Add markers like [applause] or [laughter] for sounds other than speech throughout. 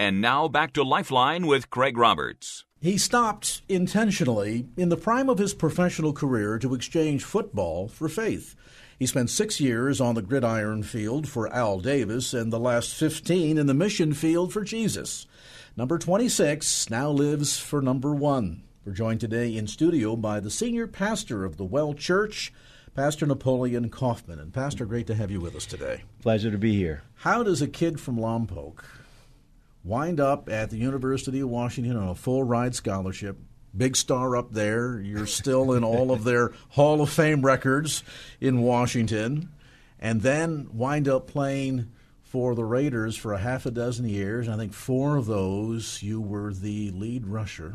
And now back to Lifeline with Craig Roberts. He stopped intentionally in the prime of his professional career to exchange football for faith. He spent six years on the gridiron field for Al Davis and the last 15 in the mission field for Jesus. Number 26 now lives for number one. We're joined today in studio by the senior pastor of the Well Church, Pastor Napoleon Kaufman. And, Pastor, great to have you with us today. Pleasure to be here. How does a kid from Lompoc wind up at the University of Washington on a full ride scholarship. Big star up there. You're still in all of their [laughs] Hall of Fame records in Washington. And then wind up playing for the Raiders for a half a dozen years. I think four of those you were the lead rusher.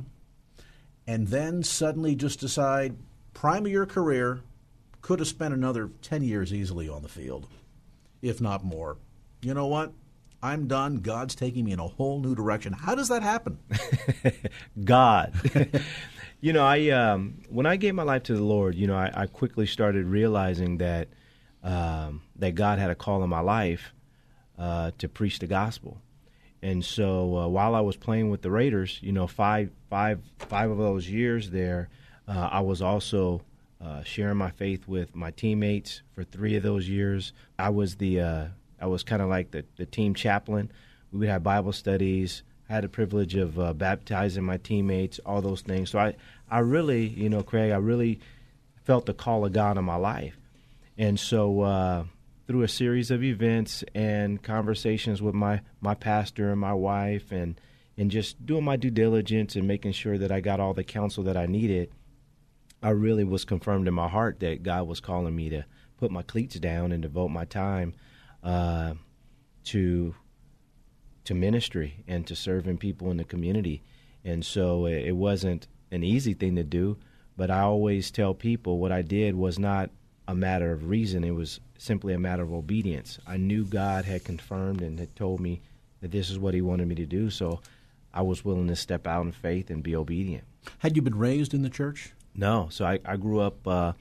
And then suddenly just decide, prime of your career, could have spent another 10 years easily on the field, if not more. You know what? I'm done. God's taking me in a whole new direction. How does that happen? [laughs] God. [laughs] you know, I um, when I gave my life to the Lord, you know, I, I quickly started realizing that um, that God had a call in my life uh, to preach the gospel. And so uh, while I was playing with the Raiders, you know, five, five, five of those years there, uh, I was also uh, sharing my faith with my teammates for three of those years. I was the uh, I was kind of like the, the team chaplain. We would have Bible studies. I had the privilege of uh, baptizing my teammates, all those things. So I, I really, you know, Craig, I really felt the call of God in my life. And so uh, through a series of events and conversations with my, my pastor and my wife and, and just doing my due diligence and making sure that I got all the counsel that I needed, I really was confirmed in my heart that God was calling me to put my cleats down and devote my time – uh, to to ministry and to serving people in the community. And so it, it wasn't an easy thing to do, but I always tell people what I did was not a matter of reason. It was simply a matter of obedience. I knew God had confirmed and had told me that this is what He wanted me to do, so I was willing to step out in faith and be obedient. Had you been raised in the church? No. So I, I grew up, uh,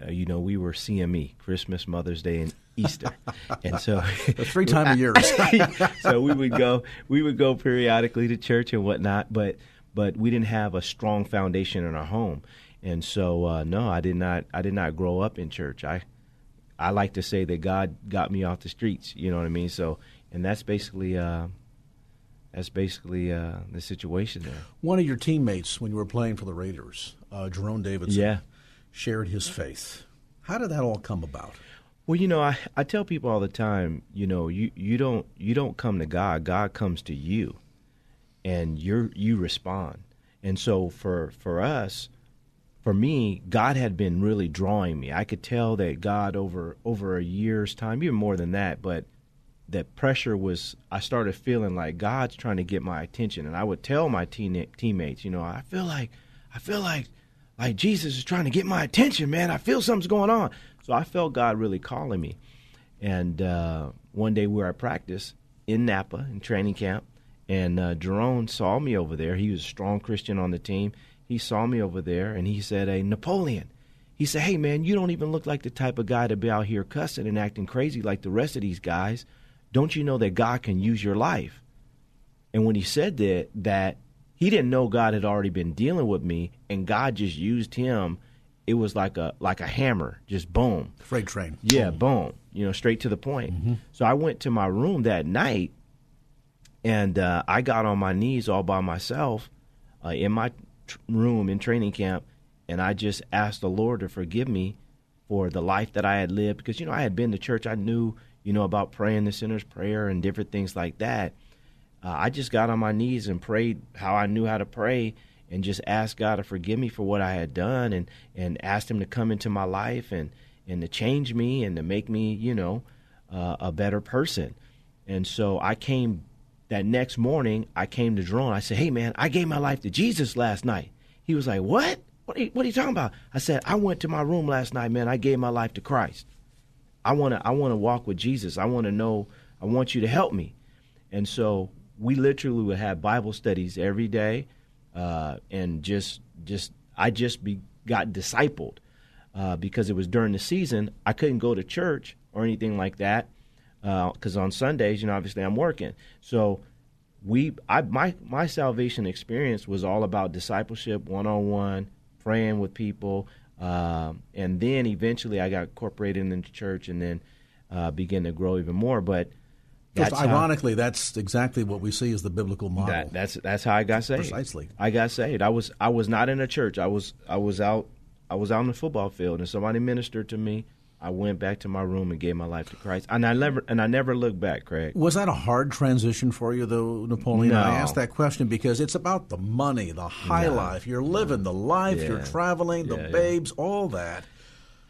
uh, you know, we were CME, Christmas, Mother's Day, and Easter, and so [laughs] three time a year. [laughs] so we would go, we would go periodically to church and whatnot, but but we didn't have a strong foundation in our home, and so uh, no, I did not, I did not grow up in church. I I like to say that God got me off the streets. You know what I mean? So, and that's basically. Uh, that's basically uh, the situation there. One of your teammates, when you were playing for the Raiders, uh, Jerome Davidson, yeah. shared his faith. How did that all come about? Well, you know, I, I tell people all the time, you know, you, you don't you don't come to God, God comes to you, and you you respond. And so for for us, for me, God had been really drawing me. I could tell that God over over a year's time, even more than that, but that pressure was. I started feeling like God's trying to get my attention, and I would tell my teen, teammates, you know, I feel like I feel like like Jesus is trying to get my attention, man. I feel something's going on. So I felt God really calling me. And uh, one day we were at practice in Napa in training camp, and uh, Jerome saw me over there. He was a strong Christian on the team. He saw me over there, and he said, "Hey, Napoleon." He said, "Hey, man, you don't even look like the type of guy to be out here cussing and acting crazy like the rest of these guys. Don't you know that God can use your life?" And when he said that, that he didn't know God had already been dealing with me, and God just used him it was like a like a hammer, just boom. Freight train. Yeah, boom. You know, straight to the point. Mm-hmm. So I went to my room that night, and uh, I got on my knees all by myself uh, in my tr- room in training camp, and I just asked the Lord to forgive me for the life that I had lived because you know I had been to church. I knew you know about praying the sinner's prayer and different things like that. Uh, I just got on my knees and prayed how I knew how to pray and just asked God to forgive me for what I had done and, and asked Him to come into my life and, and to change me and to make me, you know, uh, a better person. And so I came that next morning, I came to Jerome. I said, "Hey, man, I gave my life to Jesus last night." He was like, "What? What are you, what are you talking about?" I said, "I went to my room last night, man. I gave my life to Christ. I want to I want to walk with Jesus. I want to know. I want you to help me." And so we literally would have Bible studies every day, uh, and just just I just be got discipled uh, because it was during the season. I couldn't go to church or anything like that because uh, on Sundays, you know, obviously I'm working. So we, I, my my salvation experience was all about discipleship, one on one, praying with people, um, and then eventually I got incorporated into church, and then uh, began to grow even more. But that's ironically, how, that's exactly what we see as the biblical model. That, that's that's how I got saved. Precisely, I got saved. I was I was not in a church. I was I was out I was out on the football field, and somebody ministered to me. I went back to my room and gave my life to Christ, and I never and I never looked back. Craig, was that a hard transition for you, though, Napoleon? No. I asked that question because it's about the money, the high no. life. You're living the life. Yeah. You're traveling, the yeah, babes, yeah. all that.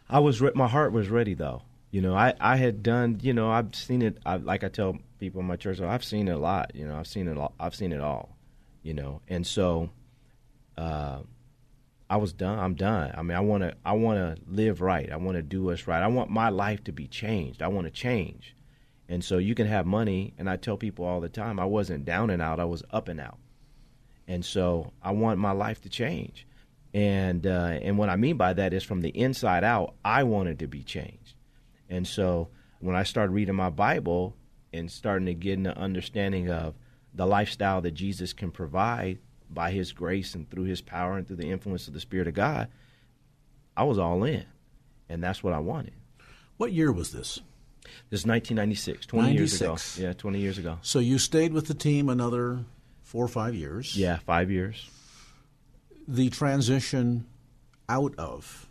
I was re- my heart was ready though. You know, I, I had done. You know, I've seen it. I, like I tell people in my church, I've seen it a lot. You know, I've seen it. All, I've seen it all. You know, and so. Uh, I was done. I'm done. I mean, I want to. I want to live right. I want to do what's right. I want my life to be changed. I want to change. And so you can have money, and I tell people all the time, I wasn't down and out. I was up and out. And so I want my life to change. And uh, and what I mean by that is from the inside out, I wanted to be changed. And so when I started reading my Bible and starting to get an understanding of the lifestyle that Jesus can provide by His grace and through His power and through the influence of the Spirit of God, I was all in, and that's what I wanted. What year was this? This is 1996, 20 96. years ago. Yeah, 20 years ago. So you stayed with the team another four or five years. Yeah, five years. The transition out of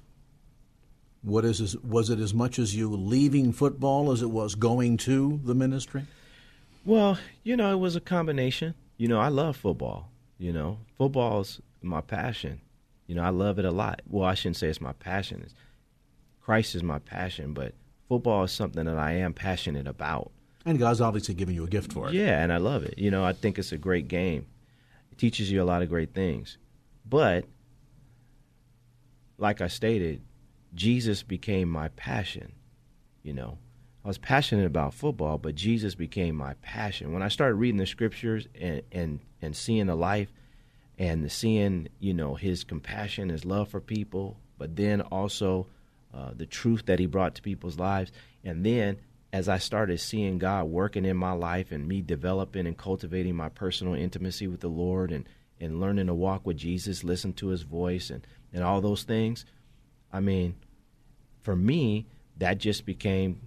what is this, was it as much as you leaving football as it was going to the ministry? Well, you know, it was a combination. You know, I love football. You know, football's my passion. You know, I love it a lot. Well, I shouldn't say it's my passion. It's, Christ is my passion, but football is something that I am passionate about. And God's obviously given you a gift for it. Yeah, and I love it. You know, I think it's a great game. It teaches you a lot of great things. But like I stated, Jesus became my passion. You know, I was passionate about football, but Jesus became my passion. When I started reading the scriptures and and, and seeing the life and seeing, you know, his compassion, his love for people, but then also uh, the truth that he brought to people's lives. And then as I started seeing God working in my life and me developing and cultivating my personal intimacy with the Lord and, and learning to walk with Jesus, listen to his voice and, and all those things, I mean, for me, that just became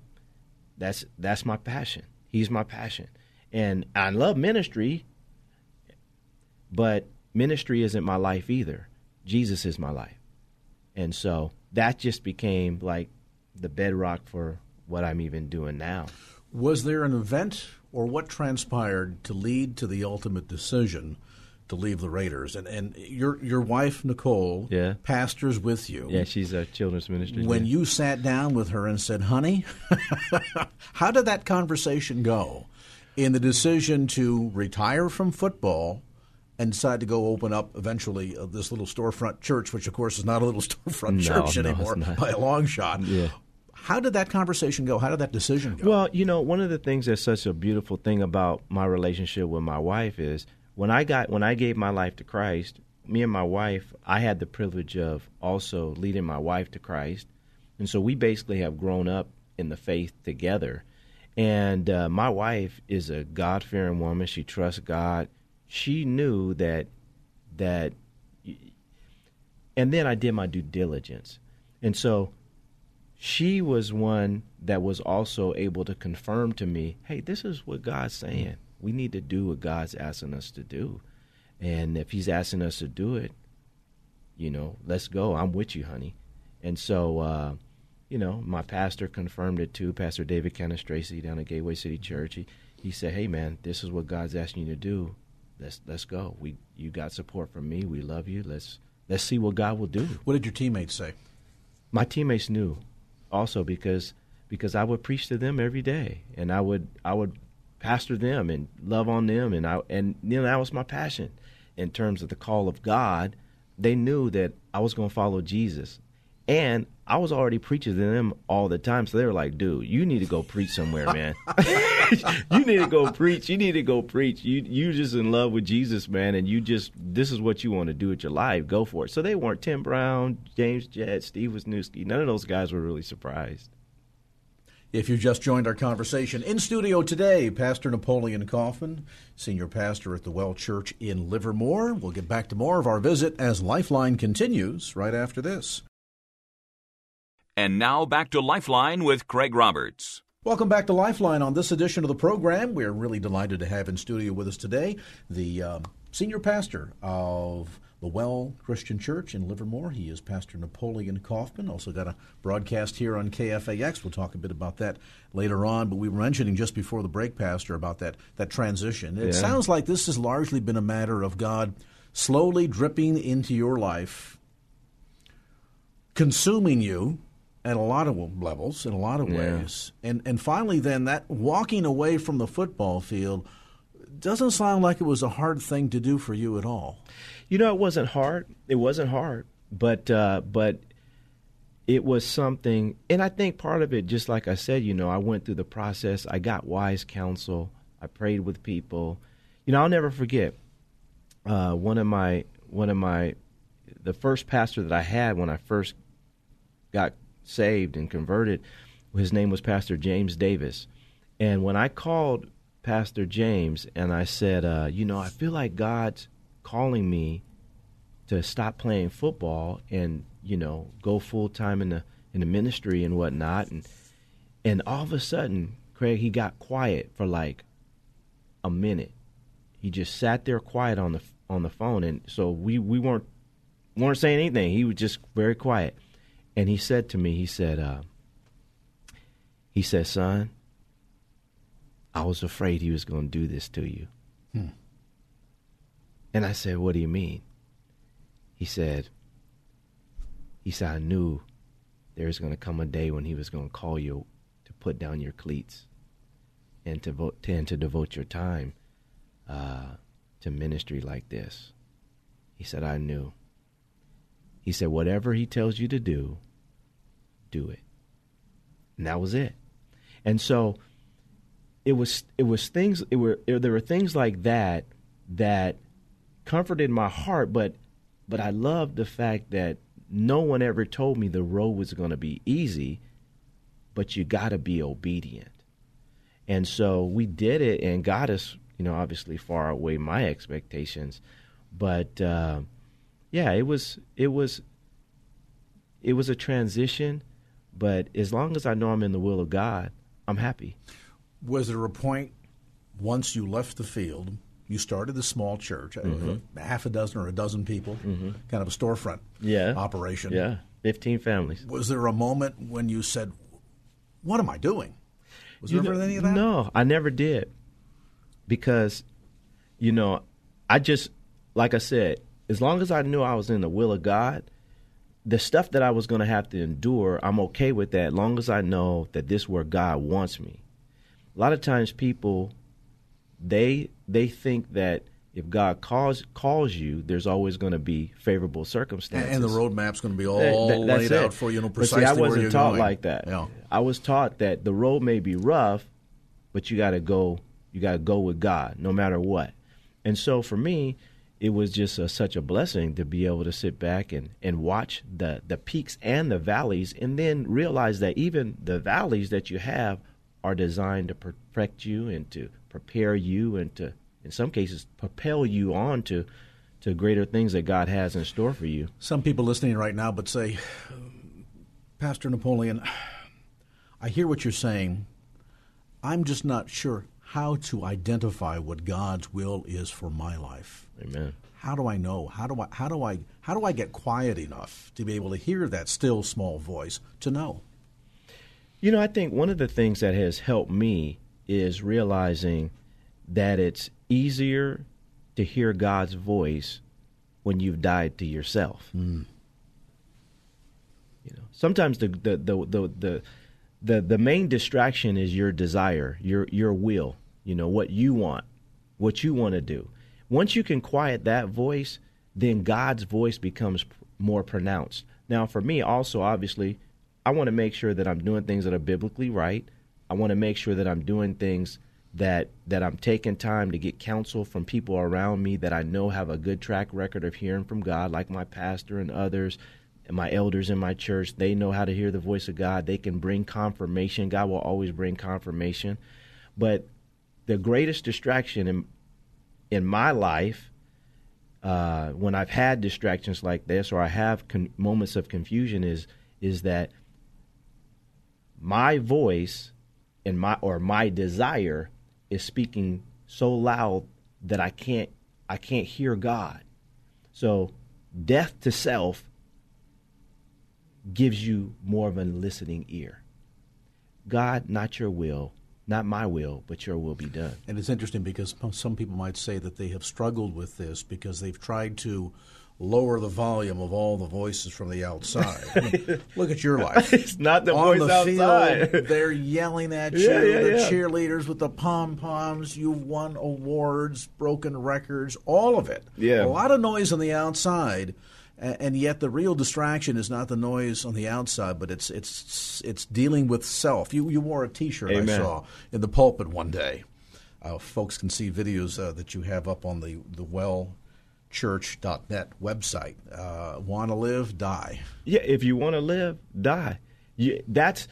that's that's my passion. He's my passion. And I love ministry, but ministry isn't my life either. Jesus is my life. And so that just became like the bedrock for what I'm even doing now. Was there an event or what transpired to lead to the ultimate decision to leave the Raiders. And and your your wife Nicole, yeah. pastors with you. Yeah, she's a children's ministry. When yeah. you sat down with her and said, "Honey, [laughs] how did that conversation go?" In the decision to retire from football and decide to go open up eventually uh, this little storefront church, which of course is not a little [laughs] storefront no, church no, anymore by a long shot. Yeah. How did that conversation go? How did that decision go? Well, you know, one of the things that's such a beautiful thing about my relationship with my wife is when I got when I gave my life to Christ, me and my wife, I had the privilege of also leading my wife to Christ, and so we basically have grown up in the faith together. And uh, my wife is a God fearing woman. She trusts God. She knew that that, and then I did my due diligence, and so she was one that was also able to confirm to me, "Hey, this is what God's saying." We need to do what God's asking us to do. And if He's asking us to do it, you know, let's go. I'm with you, honey. And so, uh, you know, my pastor confirmed it too, Pastor David Kenneth Tracy down at Gateway City Church. He, he said, "Hey, man, this is what God's asking you to do. Let's let's go. We you got support from me. We love you. Let's let's see what God will do." What did your teammates say? My teammates knew, also because because I would preach to them every day, and I would I would pastor them and love on them, and I and you know that was my passion in terms of the call of God. They knew that I was going to follow Jesus, and I was already preaching to them all the time. So they were like, "Dude, you need to go preach somewhere, man. [laughs] you need to go preach. You need to go preach. You you just in love with Jesus, man, and you just this is what you want to do with your life. Go for it." So they weren't Tim Brown, James Jett, Steve Wisniewski. None of those guys were really surprised. If you just joined our conversation in studio today, Pastor Napoleon Kaufman, senior pastor at the Well Church in Livermore. We'll get back to more of our visit as Lifeline continues right after this. And now back to Lifeline with Craig Roberts. Welcome back to Lifeline. On this edition of the program, we're really delighted to have in studio with us today the uh, senior pastor of the Well Christian Church in Livermore. He is Pastor Napoleon Kaufman. Also got a broadcast here on KFAX. We'll talk a bit about that later on. But we were mentioning just before the break, Pastor, about that that transition. It Yeah. sounds like this has largely been a matter of God slowly dripping into your life, consuming you at a lot of levels, in a lot of Yeah. ways, and and finally, then that walking away from the football field doesn't sound like it was a hard thing to do for you at all. You know, it wasn't hard. It wasn't hard, but uh, but it was something. And I think part of it, just like I said, you know, I went through the process. I got wise counsel. I prayed with people. You know, I'll never forget uh, one of my one of my the first pastor that I had when I first got saved and converted. His name was Pastor James Davis, and when I called Pastor James and I said, uh, you know, I feel like God's calling me to stop playing football and you know go full time in the in the ministry and whatnot, and and all of a sudden, Craig, he got quiet for like a minute. He just sat there quiet on the on the phone, and so we we weren't weren't saying anything. He was just very quiet, and he said to me, he said, uh, he said, son. I was afraid he was going to do this to you. And I said, What do you mean? He said, He said, I knew there was going to come a day when he was going to call you to put down your cleats and to, vote, and to devote your time uh, to ministry like this. He said, I knew. He said, Whatever he tells you to do, do it. And that was it. And so, it was it was things it were there were things like that that comforted my heart but but I love the fact that no one ever told me the road was going to be easy but you got to be obedient and so we did it and got us you know obviously far away my expectations but uh, yeah it was it was it was a transition but as long as I know I'm in the will of God I'm happy Was there a point once you left the field? You started the small church, uh, half a dozen or a dozen people, kind of a storefront Yeah. operation. Yeah, 15 families. Was there a moment when you said, "What am I doing"? Was You there ever know- any of that? No, I never did. Because, you know, I just, like I said, as long as I knew I was in the will of God, the stuff that I was going to have to endure, I'm okay with that, as long as I know that this is where God wants me. A lot of times people, they they think that if God calls calls you, there's always going to be favorable circumstances. and the roadmap's going to be all That- that- laid it. out for you, know But see, precisely I wasn't taught going. like that. Yeah. I was taught that the road may be rough, but you got to go. You got to go with God, no matter what. And so for me, it was just a, such a blessing to be able to sit back and, and watch the the peaks and the valleys, and then realize that even the valleys that you have are designed to protect you and to prepare you and to, in some cases, propel you on to to greater things that God has in store for you. Some people listening right now, but say, Pastor Napoleon, I hear what you're saying. I'm just not sure how to identify what God's will is for my life. Amen. How do I know? How do I how do I how do I get quiet enough to be able to hear that still small voice to know? You know, I think one of the things that has helped me is realizing that it's easier to hear God's voice when you've died to yourself. Hmm. You know, sometimes the the, the the the the the main distraction is your desire, your your will. you know, what you want, what you want to do. Once you can quiet that voice, then God's voice becomes more pronounced. Now, for me, also, obviously, I want to make sure that I'm doing things that are biblically right. I want to make sure that I'm doing things that that I'm taking time to get counsel from people around me that I know have a good track record of hearing from God, like my pastor and others, and my elders in my church. They know how to hear the voice of God. They can bring confirmation. God will always bring confirmation. But the greatest distraction in in my life, uh, when I've had distractions like this, or I have con- moments of confusion, is is that my voice and my or my desire is speaking so loud that I can't I can't hear God. So death to self gives you more of a listening ear. God, not your will, not my will, but your will be done. And it's interesting because some people might say that they have struggled with this because they've tried to lower the volume of all the voices from the outside. I mean, [laughs] look at your life. [laughs] it's not the On voice the outside. field, [laughs] they're yelling at you. Yeah, yeah, the yeah. cheerleaders with the pom poms. You've won awards, broken records, all of it. Yeah. a lot of noise on the outside. And yet, the real distraction is not the noise on the outside, but it's it's it's dealing with self. You you wore a T-shirt I Amen. saw in the pulpit one day. Uh, folks can see videos uh, that you have up on the the wellchurch.net website. Uh, Want to live, die. Yeah, if you want to live, die. You, that's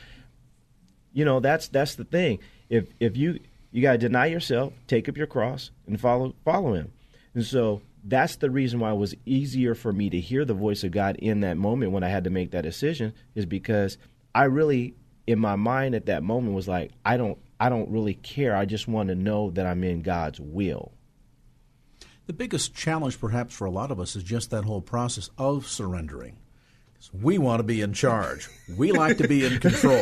you know that's that's the thing. If if you you got to deny yourself, take up your cross, and follow follow Him. And so that's the reason why it was easier for me to hear the voice of God in that moment when I had to make that decision is because I really in my mind at that moment was like I don't I don't really care. I just want to know that I'm in God's will. The biggest challenge, perhaps, for a lot of us is just that whole process of surrendering. We want to be in charge. We like to be in control.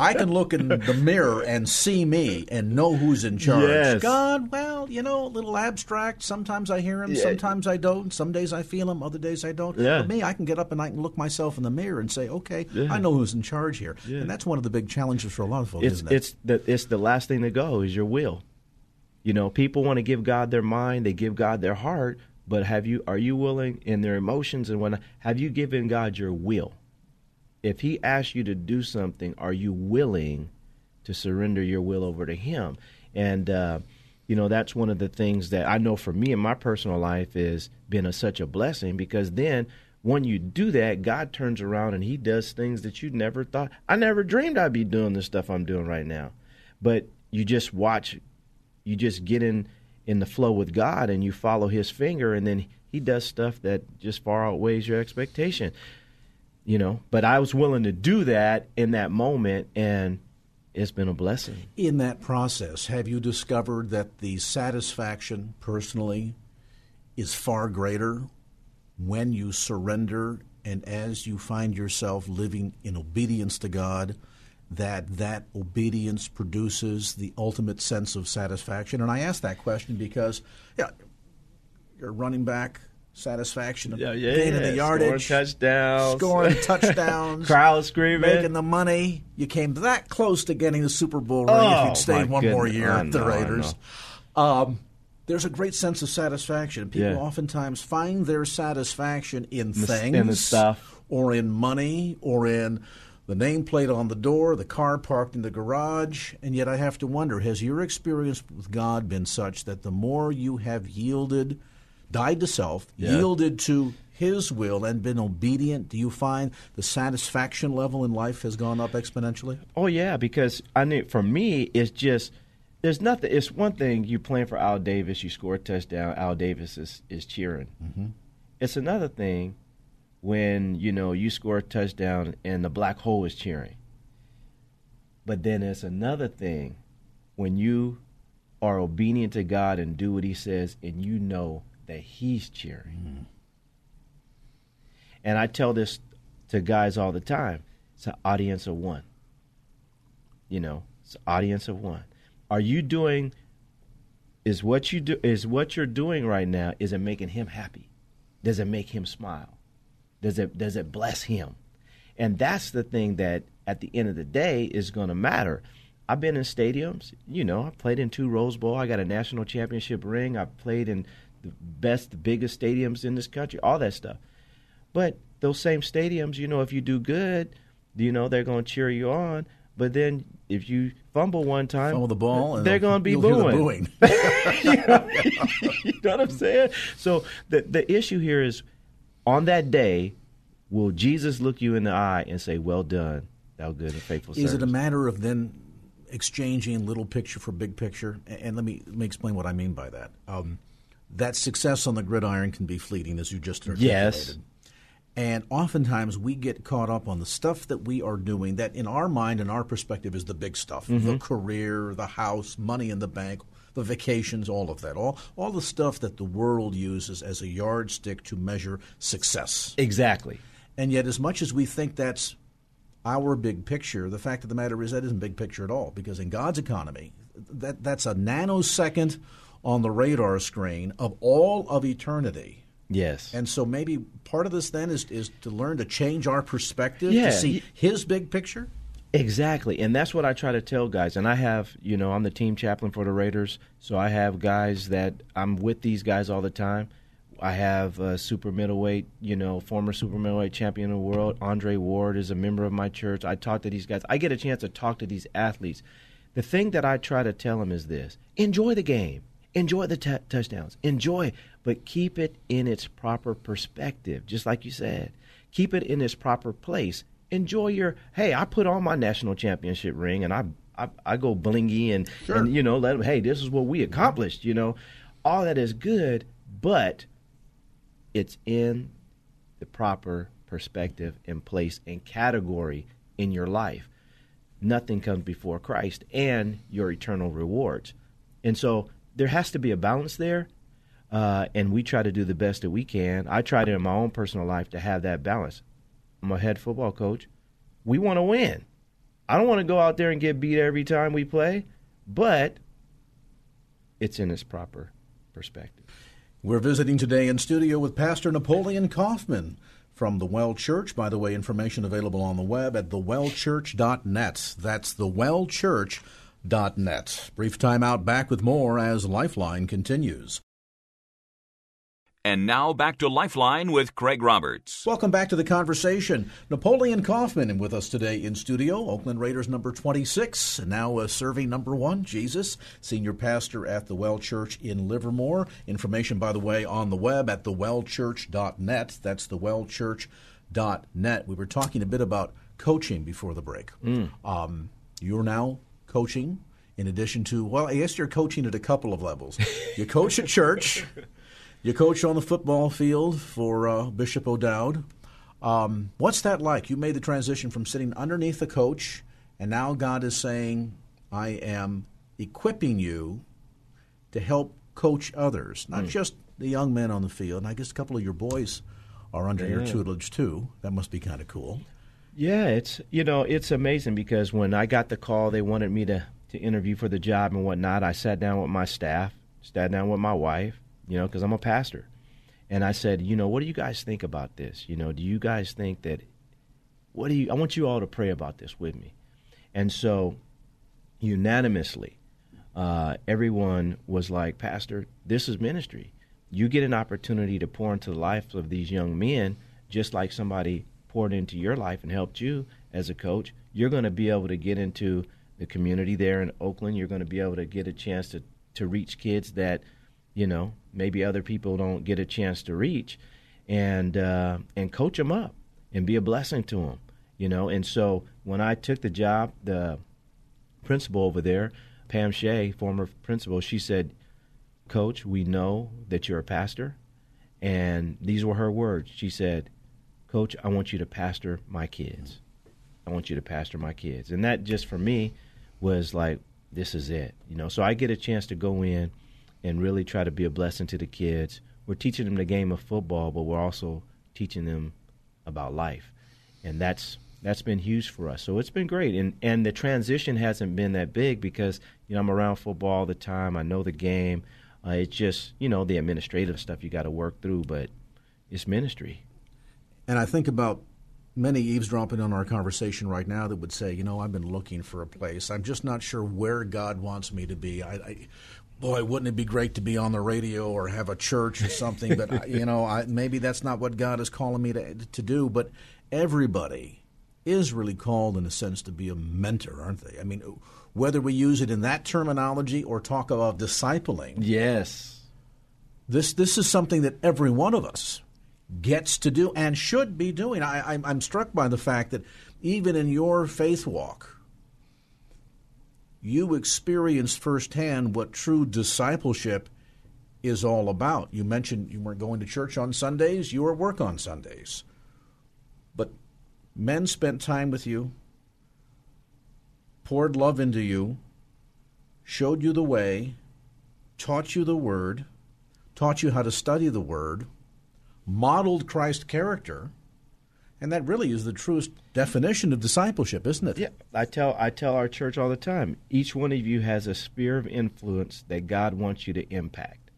I can look in the mirror and see me and know who's in charge. Yes. God, well, you know, a little abstract. Sometimes I hear him, Yeah. sometimes I don't. Some days I feel him, other days I don't. Yeah. But me, I can get up and I can look myself in the mirror and say, okay, Yeah. I know who's in charge here. Yeah. And that's one of the big challenges for a lot of folks, it's isn't it? it's the it's the last thing to go is your will. You know, people want to give God their mind, they give God their heart, but have you are you willing in their emotions and when have you given God your will? If he asks you to do something, are you willing to surrender your will over to him? And uh you know that's one of the things that I know for me in my personal life is been a, such a blessing because then when you do that, God turns around and He does things that you never thought. I never dreamed I'd be doing the stuff I'm doing right now. But you just watch, you just get in in the flow with God and you follow His finger, and then He does stuff that just far outweighs your expectation. You know, but I was willing to do that in that moment, and it's been a blessing. In that process, have you discovered that the satisfaction personally is far greater when you surrender and as you find yourself living in obedience to God? That that obedience produces the ultimate sense of satisfaction, and I ask that question because, yeah, you're running back satisfaction of gaining the Scoring yardage, touchdowns, scoring [laughs] touchdowns, crowd screaming, making the money. You came that close to getting the Super Bowl ring if Oh, you'd stayed my one more year at the Raiders. Um, there's a great sense of satisfaction. People Yeah. oftentimes find their satisfaction in things, in the stuff. or in money, or in the nameplate on the door, the car parked in the garage. And yet, I have to wonder: Has your experience with God been such that the more you have yielded, died to self, Yeah. yielded to His will, and been obedient, do you find the satisfaction level in life has gone up exponentially? Oh yeah, because I mean, for me, it's just there's nothing. It's one thing you playing for Al Davis, you score a touchdown, Al Davis is is cheering. Mm-hmm. It's another thing when you know you score a touchdown and the black hole is cheering. But then it's another thing when you are obedient to God and do what He says, and you know that He's cheering. Mm-hmm. And I tell this to guys all the time. It's an audience of one. You know, it's an audience of one. Are you doing is what you do is what you're doing right now is it making him happy? Does it make him smile? Does it does it bless him? And that's the thing that at the end of the day is going to matter. I've been in stadiums. You know, I played in two Rose Bowl. I got a national championship ring. I played in the best, the biggest stadiums in this country. All that stuff. But those same stadiums, you know, if you do good, you know, they're going to cheer you on. But then if you fumble one time, fumble the ball, they're going to be booing. booing. you, [laughs] know, you know what I'm saying? So the the issue here is, on that day, will Jesus look you in the eye and say, "Well done, thou good and faithful"? Is it a matter of then exchanging little picture for big picture? And let me let me explain what I mean by that. Um, that success on the gridiron can be fleeting, as you just articulated. Yes. And oftentimes we get caught up on the stuff that we are doing that, in our mind and our perspective, is the big stuff mm-hmm. the career, the house, money in the bank, the vacations, all of that. All, all the stuff that the world uses as a yardstick to measure success. Exactly. And yet, as much as we think that's our big picture, the fact of the matter is that isn't big picture at all because in God's economy, that, that's a nanosecond on the radar screen of all of eternity Yes. And so maybe part of this then is is to learn to change our perspective yeah. to see his big picture. Exactly. And that's what I try to tell guys. And I have, you know, I'm the team chaplain for the Raiders, so I have guys that I'm with these guys all the time. I have a super middleweight, you know, former super middleweight champion of the world, Andre Ward is a member of my church. I talk to these guys. I get a chance to talk to these athletes. The thing that I try to tell them is this: enjoy the game. Enjoy the t- touchdowns. Enjoy, but keep it in its proper perspective, just like you said. Keep it in its proper place. Enjoy your, hey, I put on my national championship ring and I I, I go blingy and, sure. and, you know, let them, hey, this is what we accomplished, you know. All that is good, but it's in the proper perspective and place and category in your life. Nothing comes before Christ and your eternal rewards. And so there has to be a balance there, uh, and we try to do the best that we can. I try to in my own personal life to have that balance. I'm a head football coach. We want to win. I don't want to go out there and get beat every time we play, but it's in its proper perspective. We're visiting today in studio with Pastor Napoleon Kaufman from the Well Church. By the way, information available on the web at thewellchurch.net. That's thewellchurch.net. Brief time out back with more as Lifeline continues. And now back to Lifeline with Craig Roberts. Welcome back to the conversation. Napoleon Kaufman with us today in studio, Oakland Raiders number 26, and now uh, serving number one, Jesus, senior pastor at the Well Church in Livermore. Information, by the way, on the web at thewellchurch.net. That's thewellchurch.net. We were talking a bit about coaching before the break. Mm. Um, you're now coaching in addition to, well, I guess you're coaching at a couple of levels. You coach at church, you coach on the football field for uh, Bishop O'Dowd. Um, what's that like? You made the transition from sitting underneath the coach, and now God is saying, I am equipping you to help coach others, not mm. just the young men on the field. And I guess a couple of your boys are under yeah. your tutelage too. That must be kind of cool. Yeah, it's you know it's amazing because when I got the call, they wanted me to to interview for the job and whatnot. I sat down with my staff, sat down with my wife, you know, because I'm a pastor, and I said, you know, what do you guys think about this? You know, do you guys think that? What do you? I want you all to pray about this with me, and so unanimously, uh, everyone was like, Pastor, this is ministry. You get an opportunity to pour into the life of these young men, just like somebody poured into your life and helped you as a coach, you're going to be able to get into the community there in Oakland. You're going to be able to get a chance to, to reach kids that, you know, maybe other people don't get a chance to reach, and uh, and coach them up and be a blessing to them, you know. And so when I took the job, the principal over there, Pam Shea, former principal, she said, "Coach, we know that you're a pastor," and these were her words. She said, Coach, I want you to pastor my kids. I want you to pastor my kids. And that just for me was like, this is it. You know, so I get a chance to go in and really try to be a blessing to the kids. We're teaching them the game of football, but we're also teaching them about life. And that's that's been huge for us. So it's been great. And and the transition hasn't been that big because, you know, I'm around football all the time. I know the game. Uh, it's just, you know, the administrative stuff you got to work through, but it's ministry. And I think about many eavesdropping on our conversation right now that would say, you know, I've been looking for a place. I'm just not sure where God wants me to be. I, I boy, wouldn't it be great to be on the radio or have a church or something? but I, you know, I, maybe that's not what God is calling me to to do. But everybody is really called, in a sense, to be a mentor, aren't they? I mean, whether we use it in that terminology or talk about discipling. Yes. This this is something that every one of us gets to do and should be doing. I, I'm, I'm struck by the fact that even in your faith walk, you experienced firsthand what true discipleship is all about. You mentioned you weren't going to church on Sundays, you were at work on Sundays. But men spent time with you, poured love into you, showed you the way, taught you the Word, taught you how to study the Word modeled Christ's character, and that really is the truest definition of discipleship, isn't it? Yeah, I tell I tell our church all the time. Each one of you has a sphere of influence that God wants you to impact.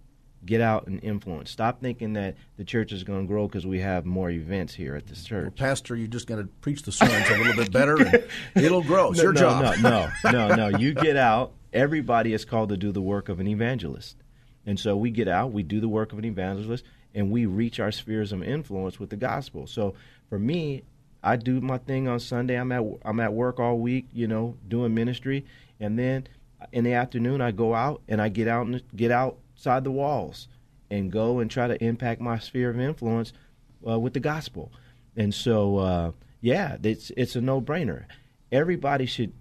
Get out and influence. Stop thinking that the church is going to grow because we have more events here at this church. Well, Pastor, you're just going to preach the sermons a little bit better, and [laughs] it'll grow. It's no, your no, job. No, no, [laughs] no, no. You get out. Everybody is called to do the work of an evangelist, and so we get out. We do the work of an evangelist and we reach our spheres of influence with the gospel. So for me, I do my thing on Sunday. I'm at I'm at work all week, you know, doing ministry, and then in the afternoon I go out and I get out and get outside the walls and go and try to impact my sphere of influence uh, with the gospel. And so, uh, yeah, it's it's a no brainer. Everybody should.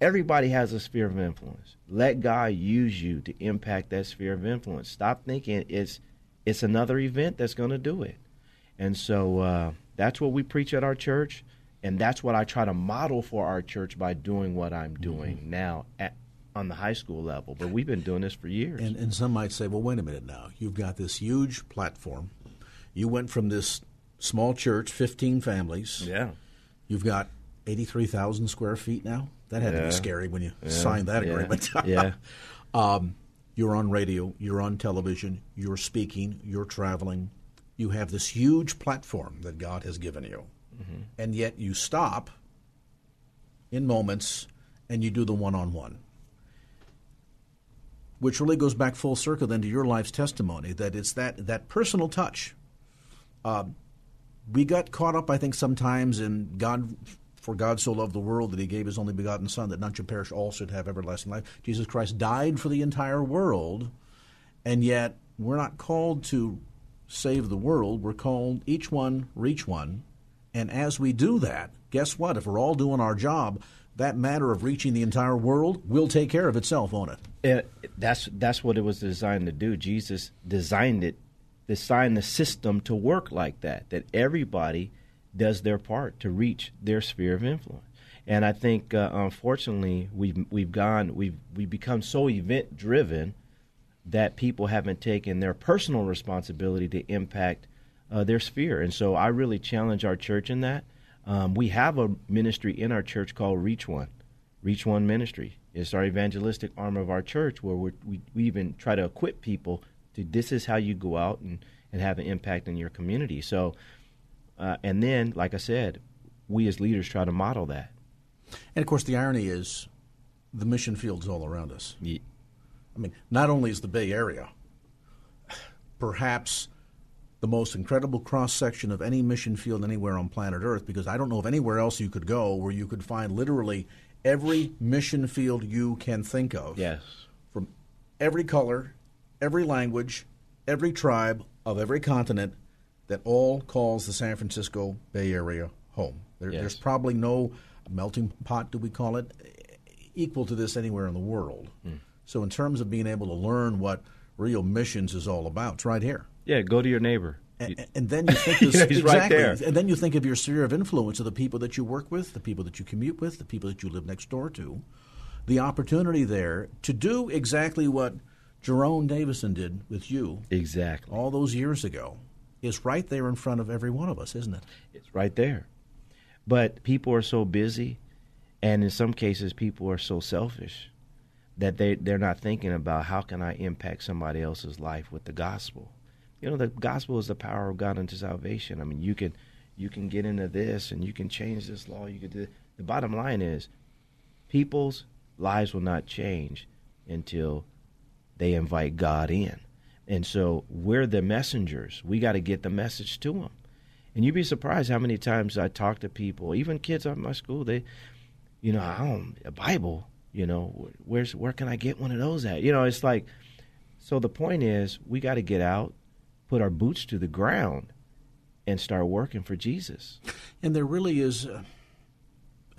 Everybody has a sphere of influence. Let God use you to impact that sphere of influence. Stop thinking it's it's another event that's going to do it. And so uh, that's what we preach at our church, and that's what I try to model for our church by doing what I'm doing mm-hmm. now at on the high school level. But we've been doing this for years. And, and some might say, well, wait a minute now. You've got this huge platform. You went from this small church, 15 families. Yeah. You've got 83,000 square feet now. That had yeah. to be scary when you yeah. signed that agreement. [laughs] yeah. Um, you're on radio, you're on television, you're speaking, you're traveling. You have this huge platform that God has given you. Mm-hmm. And yet you stop in moments and you do the one on one. Which really goes back full circle then to your life's testimony that it's that, that personal touch. Uh, we got caught up, I think, sometimes in God for God so loved the world that he gave his only begotten Son, that none should perish, all should have everlasting life. Jesus Christ died for the entire world, and yet we're not called to save the world. We're called each one reach one. And as we do that, guess what? If we're all doing our job, that matter of reaching the entire world will take care of itself, won't it? it that's that's what it was designed to do. Jesus designed it, designed the system to work like that. That everybody does their part to reach their sphere of influence. And I think, uh, unfortunately, we've we've gone we've we've become so event driven that people haven't taken their personal responsibility to impact uh, their sphere. And so, I really challenge our church in that. Um, we have a ministry in our church called Reach One, Reach One Ministry. It's our evangelistic arm of our church where we we even try to equip people to this is how you go out and, and have an impact in your community. So uh, and then, like I said, we as leaders try to model that. And of course, the irony is the mission fields all around us. Yeah. I mean, not only is the Bay Area [sighs] perhaps the most incredible cross section of any mission field anywhere on planet Earth, because I don't know of anywhere else you could go where you could find literally every mission field you can think of. Yes. From every color, every language, every tribe of every continent that all calls the San Francisco Bay Area home. There, yes. There's probably no melting pot, do we call it, equal to this anywhere in the world. Mm. So, in terms of being able to learn what real missions is all about, it's right here. Yeah, go to your neighbor. And, and then you think [laughs] this, exactly, right and then you think of your sphere of influence of the people that you work with, the people that you commute with, the people that you live next door to. The opportunity there to do exactly what Jerome Davison did with you exactly all those years ago is right there in front of every one of us, isn't it? It's right there. But people are so busy, and in some cases, people are so selfish that they, they're not thinking about how can I impact somebody else's life with the gospel. You know, the gospel is the power of God unto salvation. I mean, you can you can get into this and you can change this law. You could do. The bottom line is, people's lives will not change until they invite God in. And so we're the messengers. We got to get the message to them. And you'd be surprised how many times I talk to people, even kids at my school. They, you know, I don't a Bible. You know, where's where can I get one of those at? You know, it's like. So the point is, we got to get out, put our boots to the ground, and start working for Jesus. And there really is. A,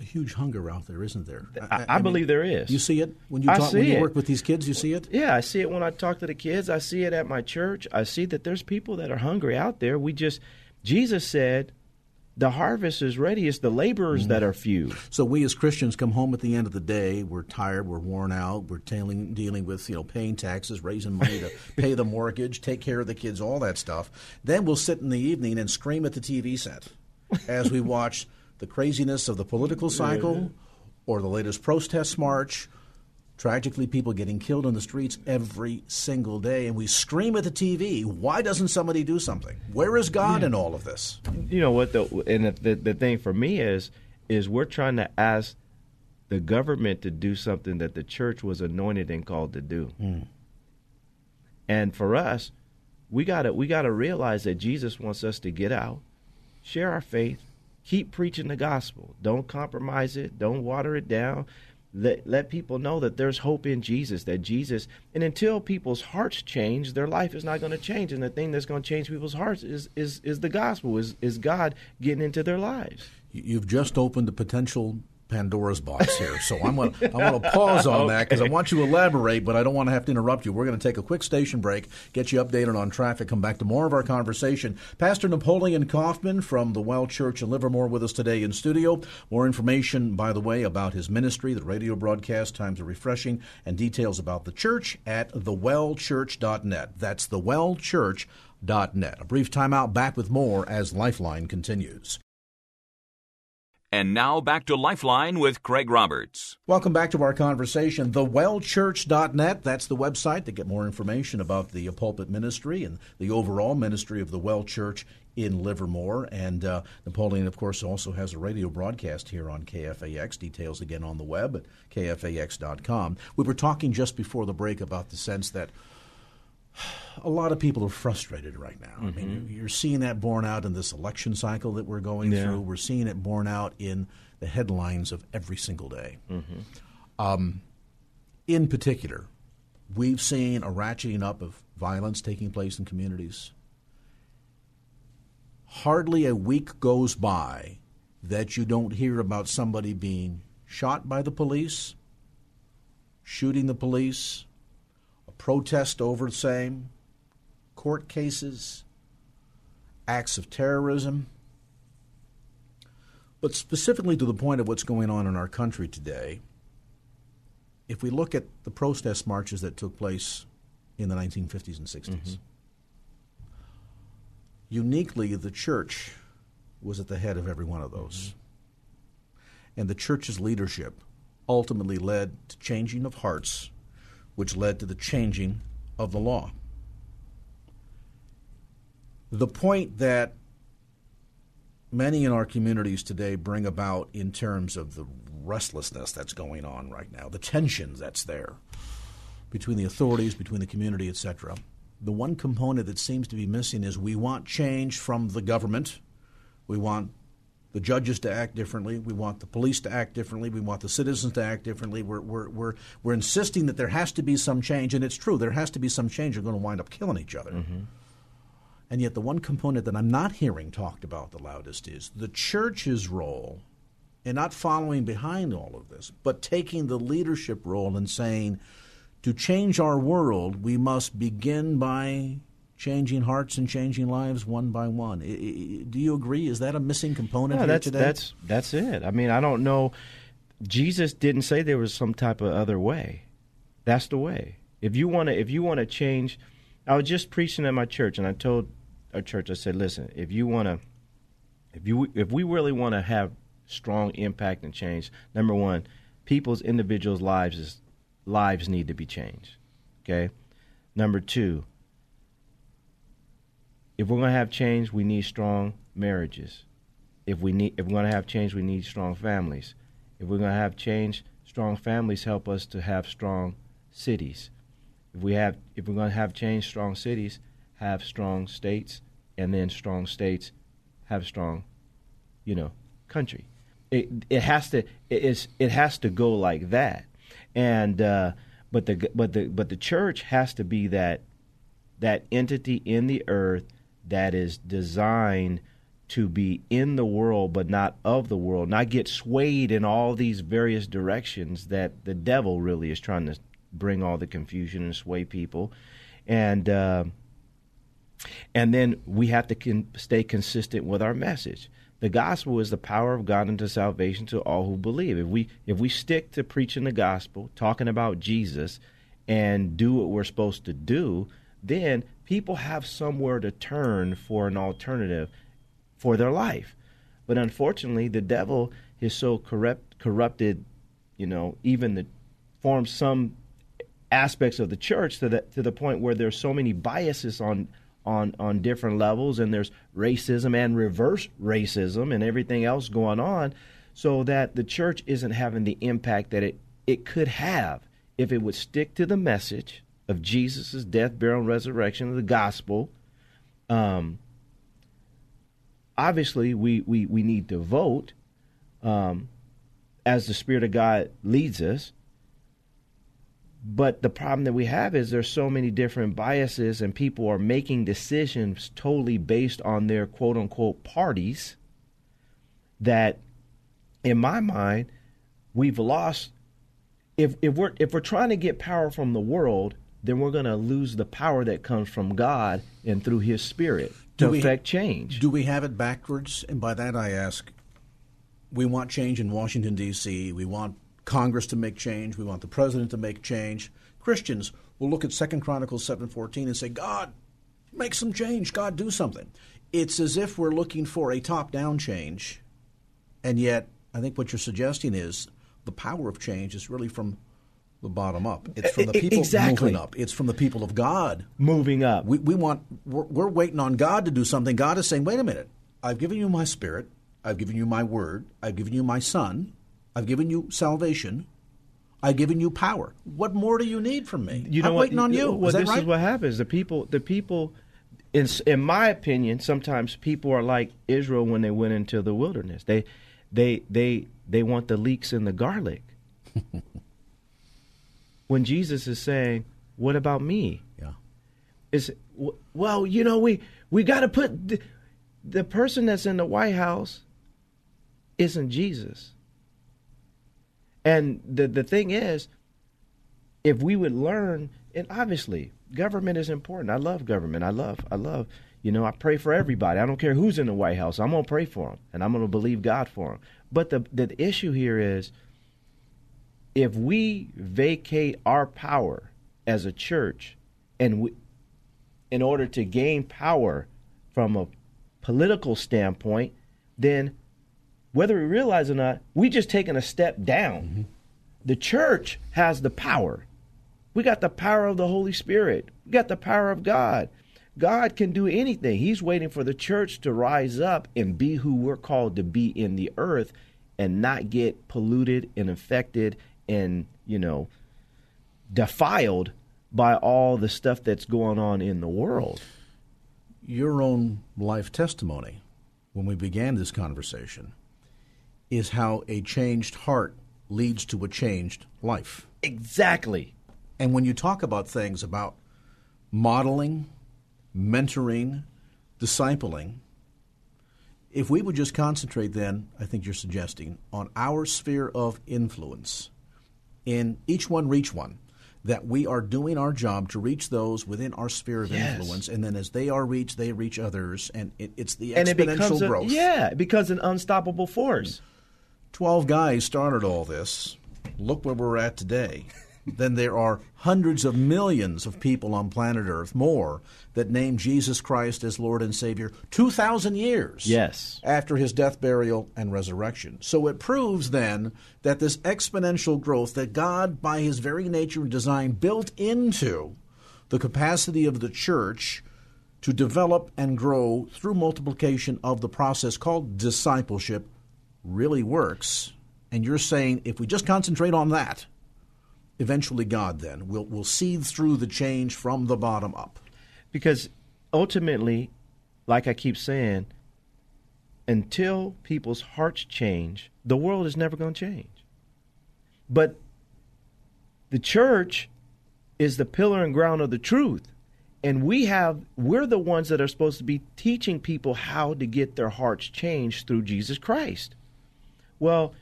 a huge hunger out there, isn't there? I, I, I believe there is. You see it when you talk, when you work with these kids. You see it. Yeah, I see it when I talk to the kids. I see it at my church. I see that there's people that are hungry out there. We just Jesus said, the harvest is ready. It's the laborers mm-hmm. that are few. So we as Christians come home at the end of the day. We're tired. We're worn out. We're tailing, dealing with you know paying taxes, raising money to [laughs] pay the mortgage, take care of the kids, all that stuff. Then we'll sit in the evening and scream at the TV set as we watch the craziness of the political cycle or the latest protest march Tragically, people getting killed in the streets every single day, and we scream at the TV. Why doesn't somebody do something? Where is God yeah. in all of this? You know what? The, and the, the, the thing for me is, is we're trying to ask the government to do something that the church was anointed and called to do. Mm. And for us, we got to we got to realize that Jesus wants us to get out, share our faith, keep preaching the gospel. Don't compromise it. Don't water it down let, let people know that there's hope in Jesus, that Jesus, and until people's hearts change, their life is not going to change. And the thing that's going to change people's hearts is, is, is the gospel, is, is God getting into their lives. You've just opened a potential Pandora's box here. So I'm going to I'm going to pause on okay. that because I want you to elaborate, but I don't want to have to interrupt you. We're going to take a quick station break, get you updated on traffic, come back to more of our conversation. Pastor Napoleon Kaufman from the Well Church in Livermore with us today in studio. More information, by the way, about his ministry, the radio broadcast, Times of Refreshing, and details about the church at thewellchurch.net. That's thewellchurch.net. A brief timeout, back with more as Lifeline continues. And now back to Lifeline with Craig Roberts. Welcome back to our conversation. TheWellChurch.net, that's the website to get more information about the pulpit ministry and the overall ministry of the Well Church in Livermore. And uh, Napoleon, of course, also has a radio broadcast here on KFAX. Details again on the web at kfax.com. We were talking just before the break about the sense that [sighs] a lot of people are frustrated right now. Mm-hmm. I mean, mm-hmm. you're seeing that borne out in this election cycle that we're going yeah. through. We're seeing it borne out in the headlines of every single day. Mm-hmm. Um, in particular, we've seen a ratcheting up of violence taking place in communities. Hardly a week goes by that you don't hear about somebody being shot by the police, shooting the police, protest over the same, court cases, acts of terrorism. But specifically to the point of what's going on in our country today, if we look at the protest marches that took place in the 1950s and 60s, mm-hmm. uniquely the church was at the head of every one of those. Mm-hmm. And the church's leadership ultimately led to changing of hearts which led to the changing of the law. The point that many in our communities today bring about in terms of the restlessness that's going on right now, the tension that's there between the authorities, between the community, etc. The one component that seems to be missing is we want change from the government. We want the judges to act differently. We want the police to act differently. We want the citizens to act differently. We're, we're, we're, we're insisting that there has to be some change, and it's true, there has to be some change. You're going to wind up killing each other. Mm-hmm. And yet, the one component that I'm not hearing talked about the loudest is the church's role in not following behind all of this, but taking the leadership role and saying, to change our world, we must begin by changing hearts and changing lives one by one. Do you agree? Is that a missing component yeah, that's, today? That's that's it. I mean, I don't know. Jesus didn't say there was some type of other way. That's the way. If you want to, if you want to change, I was just preaching at my church, and I told our church, I said, listen, if you want to, if you if we really want to have strong impact and change, number one, people's individuals' lives is, lives need to be changed. Okay. Number two, if we're going to have change, we need strong marriages. if we need if we're going to have change, we need strong families. If we're going to have change, strong families help us to have strong cities. If we have if we're going to have change, strong cities have strong states, and then strong states have strong, you know, country. It it has to it is it has to go like that, and uh, but the but the but the church has to be that that entity in the earth that is designed to be in the world but not of the world, not get swayed in all these various directions that the devil really is trying to bring all the confusion and sway people, and uh, and then we have to con- stay consistent with our message. The gospel is the power of God unto salvation to all who believe. If we if we stick to preaching the gospel, talking about Jesus, and do what we're supposed to do, then people have somewhere to turn for an alternative for their life. But unfortunately, the devil is so corrupt, corrupted, you know, even the forms some aspects of the church to the to the point where there's so many biases on on on different levels and there's racism and reverse racism and everything else going on so that the church isn't having the impact that it it could have if it would stick to the message of Jesus' death, burial, and resurrection of the gospel. Um, obviously, we, we, we need to vote um, as the Spirit of God leads us. But the problem that we have is there's so many different biases, and people are making decisions totally based on their quote unquote parties. That, in my mind, we've lost. If if we're if we're trying to get power from the world, then we're going to lose the power that comes from God and through His Spirit to Do we- affect change. Do we have it backwards? And by that I ask, we want change in Washington, D.C., we want Congress to make change, we want the president to make change. Christians will look at 2 Chronicles 7.14 and say, God, make some change. God, do something. It's as if we're looking for a top-down change, and yet I think what you're suggesting is the power of change is really from the bottom up. It's from the people exactly. moving up. It's from the people of God Moving up. we, we want we're, we're waiting on God to do something. God is saying, "Wait a minute. I've given you my spirit. I've given you my word. I've given you my son. I've given you salvation. I've given you power. What more do you need from me? you know I'm what? waiting on you. Well, is this right? is what happens. The people, the people, in in my opinion, sometimes people are like Israel when they went into the wilderness. They, they, they, they want the leeks in the garlic. [laughs] when Jesus is saying, "What about me?" yeah. is well, you know, we we got to put the, the person that's in the White House isn't Jesus. And the the thing is, if we would learn, and obviously, government is important. I love government. I love I love. You know, I pray for everybody. I don't care who's in the White House. I'm gonna pray for them, and I'm gonna believe God for them. But the the issue here is, if we vacate our power as a church, and we, in order to gain power from a political standpoint, then whether we realize it or not, we just taken a step down. Mm-hmm. The church has the power. We got the power of the Holy Spirit. We got the power of God. God can do anything. He's waiting for the church to rise up and be who we're called to be in the earth and not get polluted and infected and, you know, defiled by all the stuff that's going on in the world. Your own life testimony, when we began this conversation, is how a changed heart leads to a changed life. Exactly. And when you talk about things about modeling, mentoring, discipling, if we would just concentrate then, I think you're suggesting, on our sphere of influence, in each one reach one, that we are doing our job to reach those within our sphere of Yes. influence, and then as they are reached, they reach others, and it, it's the And it exponential becomes a, growth. yeah, it becomes an unstoppable force. 12 guys started all this. Look where we're at today. [laughs] then there are hundreds of millions of people on planet Earth, more, that name Jesus Christ as Lord and Savior 2,000 years Yes. after his death, burial, and resurrection. So it proves then that this exponential growth that God, by his very nature and design, built into the capacity of the church to develop and grow through multiplication of the process called discipleship really works. And you're saying if we just concentrate on that, eventually God then will will seed through the change from the bottom up. Because ultimately, like I keep saying, until people's hearts change, the world is never going to change. But the church is the pillar and ground of the truth. And we have we're the ones that are supposed to be teaching people how to get their hearts changed through Jesus Christ. Well,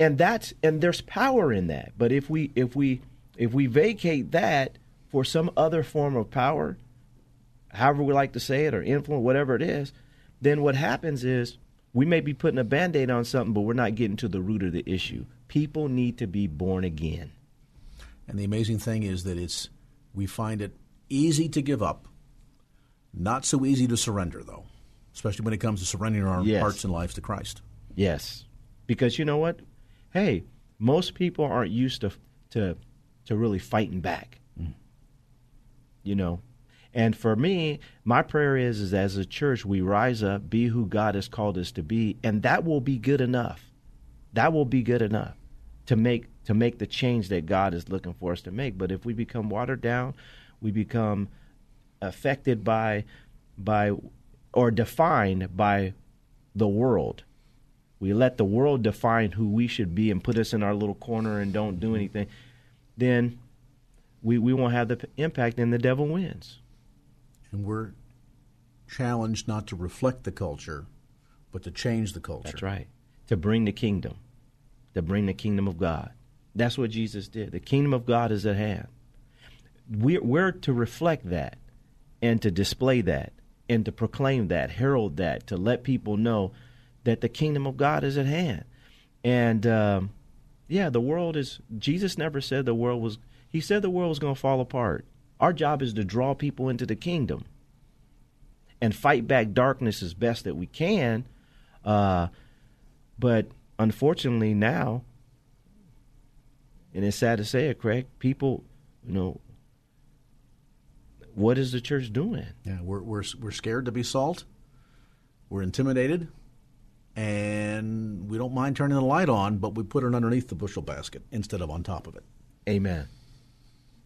and that's and there's power in that. But if we if we if we vacate that for some other form of power, however we like to say it or influence whatever it is, then what happens is we may be putting a band-aid on something but we're not getting to the root of the issue. People need to be born again. And the amazing thing is that it's we find it easy to give up, not so easy to surrender though, especially when it comes to surrendering our Yes. hearts and lives to Christ. Yes, because you know what? Hey, most people aren't used to to to really fighting back. Mm. You know, and for me, my prayer is is as a church we rise up, be who God has called us to be, and that will be good enough. That will be good enough to make to make the change that God is looking for us to make. But if we become watered down, we become affected by by or defined by the world. We let the world define who we should be and put us in our little corner and don't do anything. Then we we won't have the p- impact, and the devil wins. And we're challenged not to reflect the culture, but to change the culture. That's right. To bring the kingdom, to bring the kingdom of God. That's what Jesus did. The kingdom of God is at hand. We're, we're to reflect that and to display that and to proclaim that, herald that, to let people know that the kingdom of God is at hand. And um, yeah, the world is, Jesus never said the world was, he said the world was going to fall apart. Our job is to draw people into the kingdom and fight back darkness as best that we can. Uh, but unfortunately now, and it's sad to say it, Craig, people, you know, what is the church doing? Yeah, we're, we're, we're scared to be salt. We're intimidated. And we don't mind turning the light on, but we put it underneath the bushel basket instead of on top of it. Amen.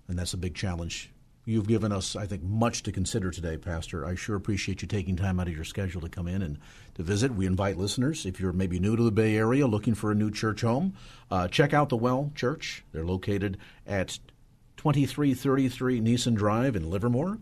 And that's a big challenge. You've given us, I think, much to consider today, Pastor. I sure appreciate you taking time out of your schedule to come in and to visit. We invite listeners, if you're maybe new to the Bay Area looking for a new church home, uh, check out the Well Church. They're located at 2333 Nissen Drive in Livermore.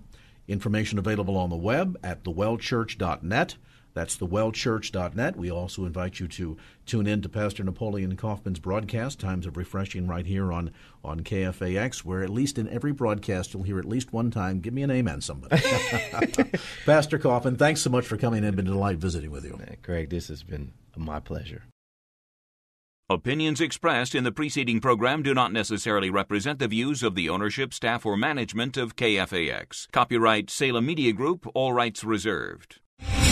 Information available on the web at thewellchurch.net. That's thewellchurch.net. We also invite you to tune in to Pastor Napoleon Kaufman's broadcast, Times of Refreshing, right here on, on KFAX, where at least in every broadcast you'll hear at least one time, give me an amen, somebody. [laughs] [laughs] Pastor Kaufman, thanks so much for coming in. Been a delight visiting with you. Man, Craig, this has been my pleasure. Opinions expressed in the preceding program do not necessarily represent the views of the ownership, staff, or management of KFAX. Copyright Salem Media Group, all rights reserved.